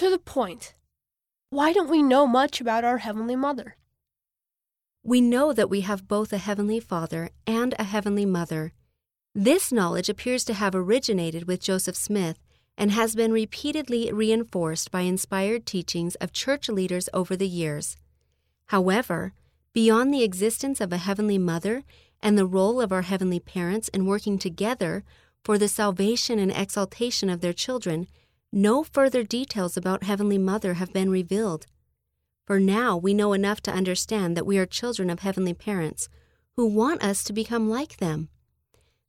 To the point. Why don't we know much about our Heavenly Mother? We know that we have both a Heavenly Father and a Heavenly Mother. This knowledge appears to have originated with Joseph Smith and has been repeatedly reinforced by inspired teachings of church leaders over the years. However, beyond the existence of a Heavenly Mother and the role of our Heavenly Parents in working together for the salvation and exaltation of their children, no further details about Heavenly Mother have been revealed. For now, we know enough to understand that we are children of Heavenly Parents who want us to become like them.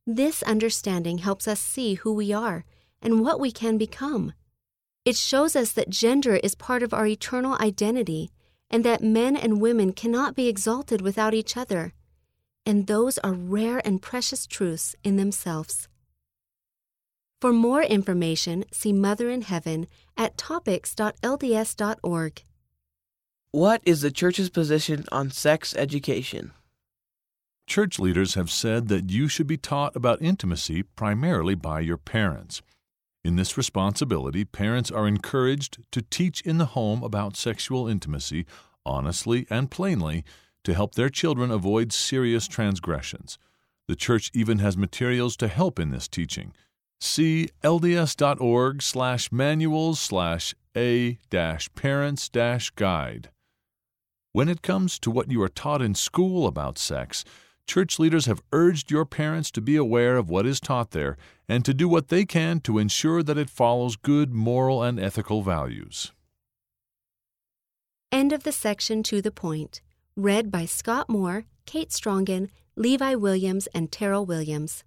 This understanding helps us see who we are and what we can become. It shows us that gender is part of our eternal identity and that men and women cannot be exalted without each other. And those are rare and precious truths in themselves. For more information, see Mother in Heaven at topics.lds.org. What is the church's position on sex education? Church leaders have said that you should be taught about intimacy primarily by your parents. In this responsibility, parents are encouraged to teach in the home about sexual intimacy honestly and plainly to help their children avoid serious transgressions. The church even has materials to help in this teaching. See lds.org slash manuals slash a parents guide. When it comes to what you are taught in school about sex, church leaders have urged your parents to be aware of what is taught there and to do what they can to ensure that it follows good moral and ethical values. End of the section to the point. Read by Scott Moore, Kate Strongen, Levi Williams, and Terrell Williams.